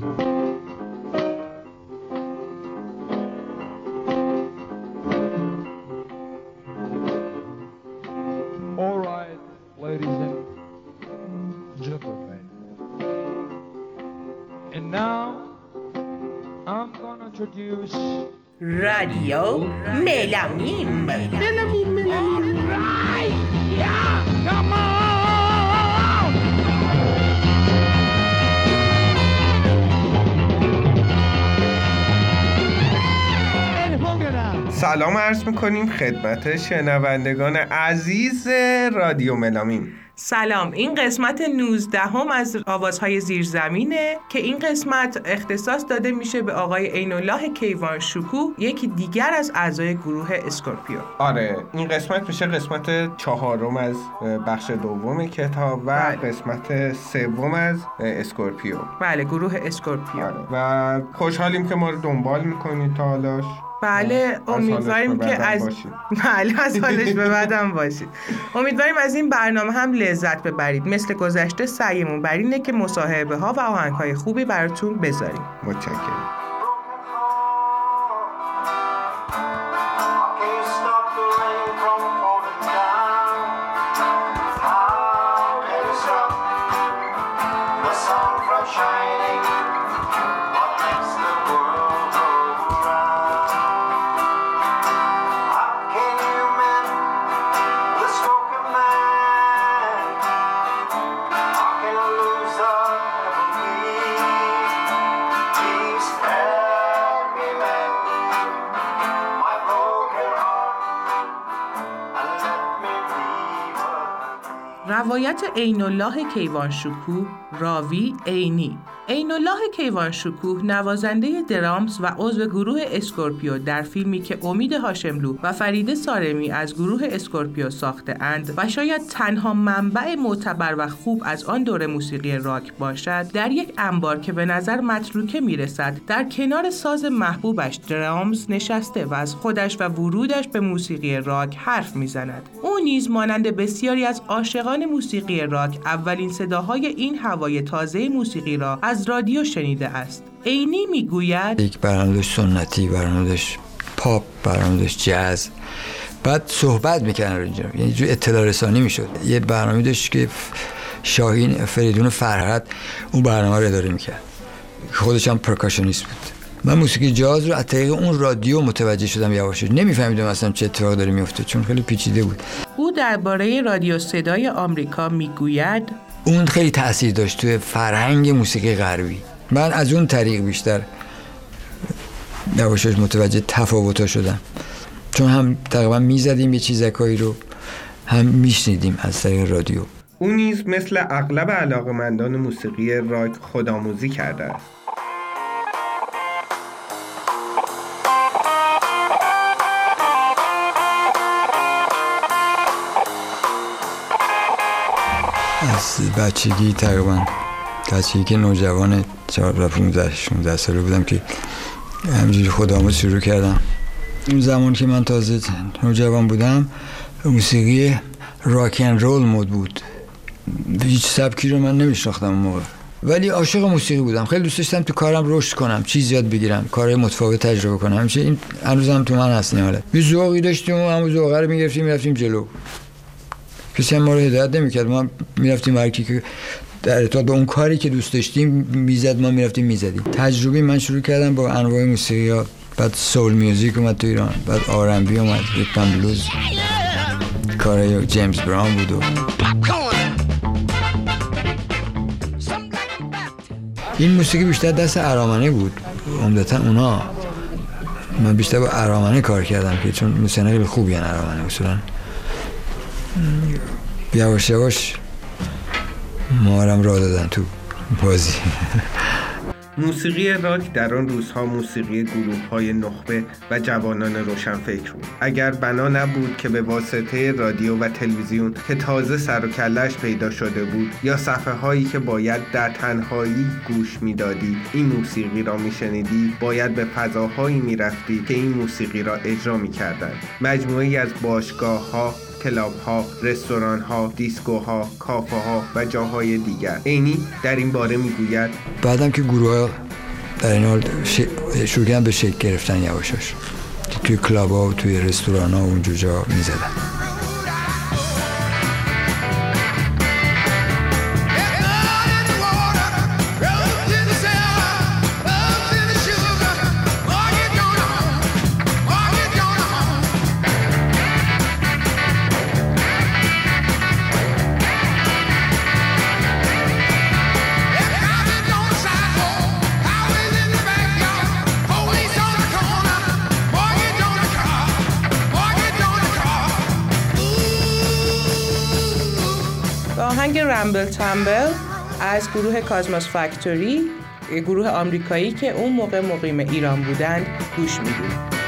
All right, ladies and gentlemen. And now I'm gonna introduce Radio Melamim. Melamim, Melamim. All right. سلام عرض می‌کنیم خدمت شنوندگان عزیز رادیو ملامیم سلام. این قسمت 19 هم از آوازهای زیرزمینه که این قسمت اختصاص داده میشه به آقای عین الله کیوان شکوه یکی دیگر از اعضای گروه اسکورپیو. آره این قسمت میشه قسمت چهارم از بخش دوم کتاب و بله. قسمت سوم از اسکورپیو. بله گروه اسکورپیو. آره. و خوشحالیم که ما رو دنبال می‌کنید تا حالاش. بله امیدواریم که از. بله از حالش به بعدم باشید. امیدواریم از این برنامه هم لذت ببرید. مثل گذشته سعیمون بر اینه که مصاحبه ها و آهنگ های خوبی براتون بذاریم. متشکرم. روایت عین الله کیوان شکوه راوی عینی. عین الله کیوان شکوه نوازنده درامز و عضو گروه اسکورپیو در فیلمی که امید هاشملو و فریده سارمی از گروه اسکورپیو ساخته اند و شاید تنها منبع معتبر و خوب از آن دوره موسیقی راک باشد در یک انبار که به نظر متروکه می‌رسد در کنار ساز محبوبش درامز نشسته و از خودش و ورودش به موسیقی راک حرف می‌زند. او نیز مانند بسیاری از عاشقان موسیقی راک اولین صداهای این هوای تازه موسیقی را از رادیو شنیده است. عینی می‌گوید یک برنامه سنتی برنامه پاپ برنامه جاز. بعد صحبت می‌کردن اینجا یعنی جو اطلاع رسانی می‌شد. یه برنامه داشت که شاهین فریدون فرهد اون برنامه رو اداره می‌کرد. خودش هم پرکاشنیست بود. من موسیقی جاز رو از طریق اون رادیو متوجه شدم یواش نمیفهمیدم اصلا چه اتفاق داره میفته چون خیلی پیچیده بود. او درباره رادیو صدای آمریکا می‌گوید اون خیلی تاثیر داشت توی فرهنگ موسیقی غربی. من از اون طریق بیشتر یواشاش متوجه تفاوتا شدم. چون هم تقریبا می‌زدیم یه چیزکایی رو هم میشنیدیم از طریق رادیو. او نیز مثل اغلب علاقمندان موسیقی راک خودآموزی کرده است. از بچگی تقریبا. بچگی که نوجوان 14 15 16 ساله بودم که همینجوری خودآموز شروع کردم. اون زمان که من تازه نوجوان بودم موسیقی راکن رول مود بود. هیچ سبکی رو من نمیشناختم اون موقع. ولی عاشق موسیقی بودم. خیلی دوست داشتم تو کارم رشد کنم چیز یاد بگیرم کارهای متفاوت تجربه کنم. همیشه این هنوزم تو من هست. این حالت یه ذوقی داشتیم و همون ذوقه رو می‌گرفتیم می‌رفتیم جلو. کسی هم ما رو هدایت نمی‌کرد. ما می‌رفتیم هر کی که در ارتباط اون کاری که دوست داشتیم می‌زد ما می‌رفتیم می‌زدیم. تجربه من شروع کردم با انواع موسیقی ها. بعد سول میوزیک اومد تو ایران بعد آر ام بی اومد ریتم بلوز کارای جیمز براون بود و این موسیقی بیشتر دست ارامنه بود. عمدتا اونا من بیشتر با ارامنه کار کردم که چون موسیقی خوبی ارامنه اصولا. یواش یواش مارم را دادن تو بازی. موسیقی راک در آن روزها موسیقی گروه های نخبه و جوانان روشنفکر بود. اگر بنا نبود که به واسطه رادیو و تلویزیون که تازه سر و کلش پیدا شده بود یا صفحه هایی که باید در تنهایی گوش می‌دادی این موسیقی را میشنیدی باید به فضاهایی می‌رفتی که این موسیقی را اجرا می‌کردند. مجموعی از باشگاه ها کلاب ها، رستوران ها، دیسکوها، کافه ها و جاهای دیگر. عینی در این باره می‌گوید بعدم که گروه ها در این حال. شروع به شکل گرفتن یواشاش توی کلاب ها و توی رستوران ها و جا می‌زدن آهنگ رمبل تمبل از گروه کازماس فکتوری گروه آمریکایی که اون موقع مقیم ایران بودند گوش میدیم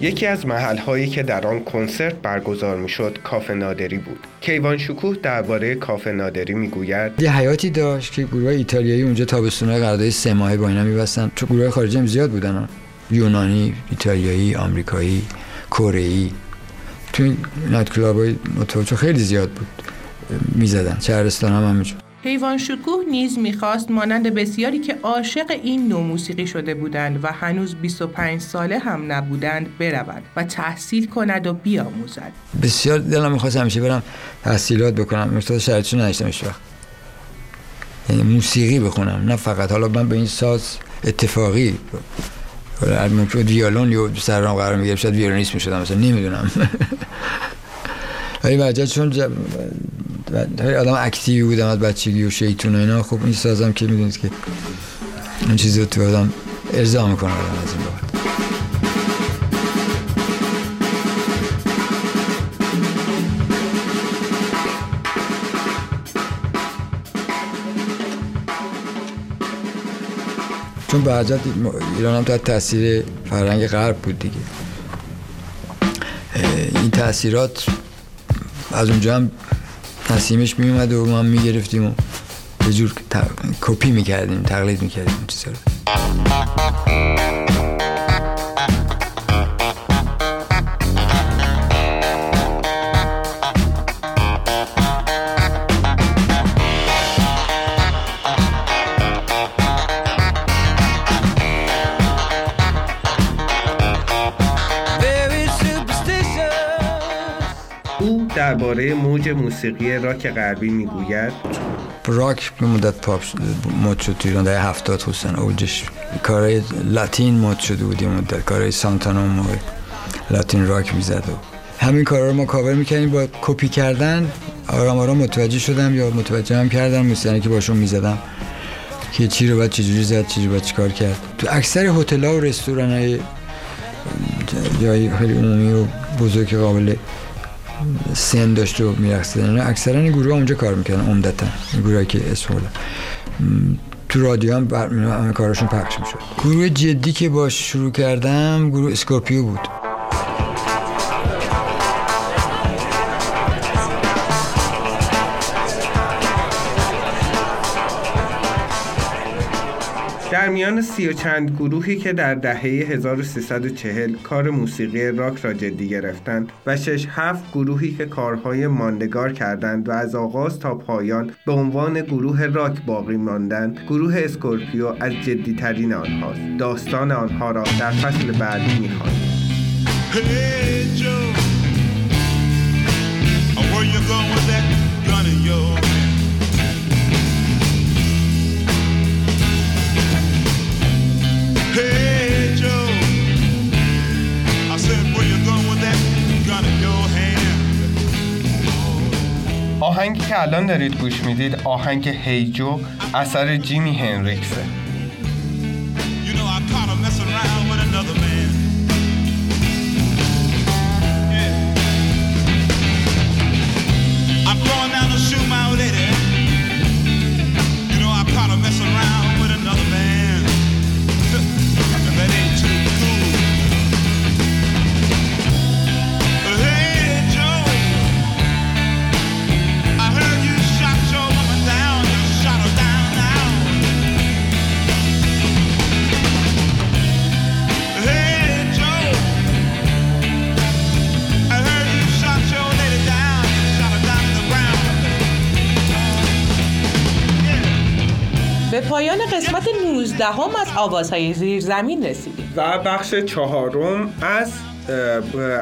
یکی از محلهایی که در آن کنسرت برگزار می‌شد کافه نادری بود. کیوان شکوه درباره کافه نادری می‌گوید یه حیاتی داشت که گروه ایتالیایی اونجا تابستونای قرارداد سه ماهه با اینا میبستن. تو گروه خارجی هم زیاد بودن. یونانی ایتالیایی آمریکایی کره ای تو این نایت کلاب های متوجه خیلی زیاد بود می‌زدن. شهرستان هم همینجور. حیوان شکوه نیز می‌خواست مانند بسیاری که عاشق این نوع موسیقی شده بودند و هنوز 25 ساله هم نبودند برود و تحصیل کند و بیاموزد. بسیار دلم می‌خواست همیشه برم تحصیلات بکنم. مرتضی شرطشو نداشتم هیچ وقت. یعنی موسیقی بخونم نه فقط. حالا من به این ساز اتفاقی ممکن بود ویولون یا سرم قرار می‌گرفت شاید ویولونیست می‌شدم مثلا نمی‌دونم. ولی وجد چون خیلی آدم اکتیوی بودم از بچگی و شیطون و اینا. خب این سازم که می‌دونید که اون چیزی رو تو آدم ارضا می‌کنه آدم از این بابت. چون برجت ایران هم تحت تاثیر فرهنگ غرب بود دیگه. این تاثیرات از اونجا هم نسیمش میومد و ما هم می‌گرفتیم و یه جور کپی می‌کردیم تقلید می‌کردیم چیزا رو. درباره موج موسیقی راک غربی می‌گوید؟ راک یه مدت پاپ مد شد تو ایران در هفتاد خصوصا اوجش کارهای لاتین مد شده بود یه مدت کارهای سانتانا Latin rock می‌زد و همین کارا رو ما کاور می‌کنیم با کپی کردن. آرام آرام متوجه شدم یا متوجه هم کردم مثل که باشون می‌زدم که چی رو باید چجوری زد چی رو باید چیکار کرد. تو اکثر هتل ها و رستوران های جایی خیلی عمومی و بزرگ قابل سن داشته و میرقصیدن. اکثرا این گروه ها اونجا کار می‌کردن عمدتا. گروه که اسم تو رادیو هم بر... همه کاراشون پخش می‌شد. گروه جدی که باش شروع کردم گروه اسکورپیو بود. میان سی و چند گروهی که در دهه 1340 کار موسیقی راک را جدی گرفتند و شش هفت گروهی که کارهای ماندگار کردند و از آغاز تا پایان به عنوان گروه راک باقی ماندند گروه اسکورپیو از جدیترین آنهاست. داستان آنها را در فصل بعدی می‌خوانیم. آهنگی که الان دارید گوش می‌دید آهنگ هیجو اثر جیمی هنریکسه. پایان قسمت 19 هم از آوازهای زیرزمین رسیدیم. و بخش چهارم از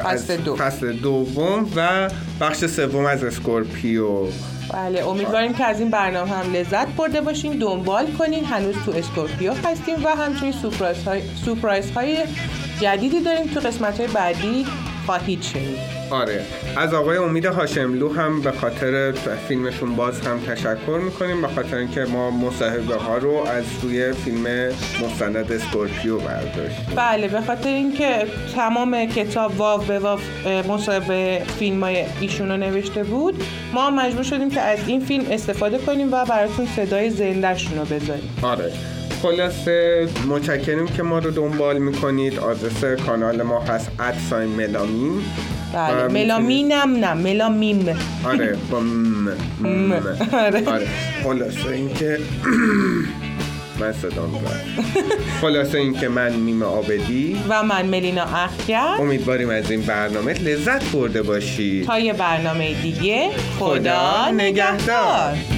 فصل دو. فصل دوم و بخش سوم از اسکورپیو. بله امیدواریم که از این برنامه هم لذت برده باشین دنبال کنین. هنوز تو اسکورپیو هستیم و همچنین سورپرایز های, های جدیدی داریم تو قسمت های بعدی خواهید شنید. آره. از آقای امید هاشملو هم به خاطر فیلمشون باز هم تشکر می‌کنیم به خاطر اینکه ما مصاحبه ها رو از روی فیلم مستند اسکورپیو برداشتیم. بله به خاطر اینکه تمام کتاب واو به واو مصاحبه فیلم های ایشون رو نوشته بود ما مجبور شدیم که از این فیلم استفاده کنیم و براتون صدای زندهشون رو بذاریم. آره. خلاصه متشکریم که ما رو دنبال می‌کنید. آدرس کانال ما هست at sign ملامین. بله ملامینم نه ملامیم. آره با م. آره. آره. خلاصه اینکه من صدام خلاصه اینکه من میم آبدی. و من ملینا اخگر. امیدواریم از این برنامه لذت برده باشید. تا یه برنامه دیگه خدا خدا نگهدار. نگهدار.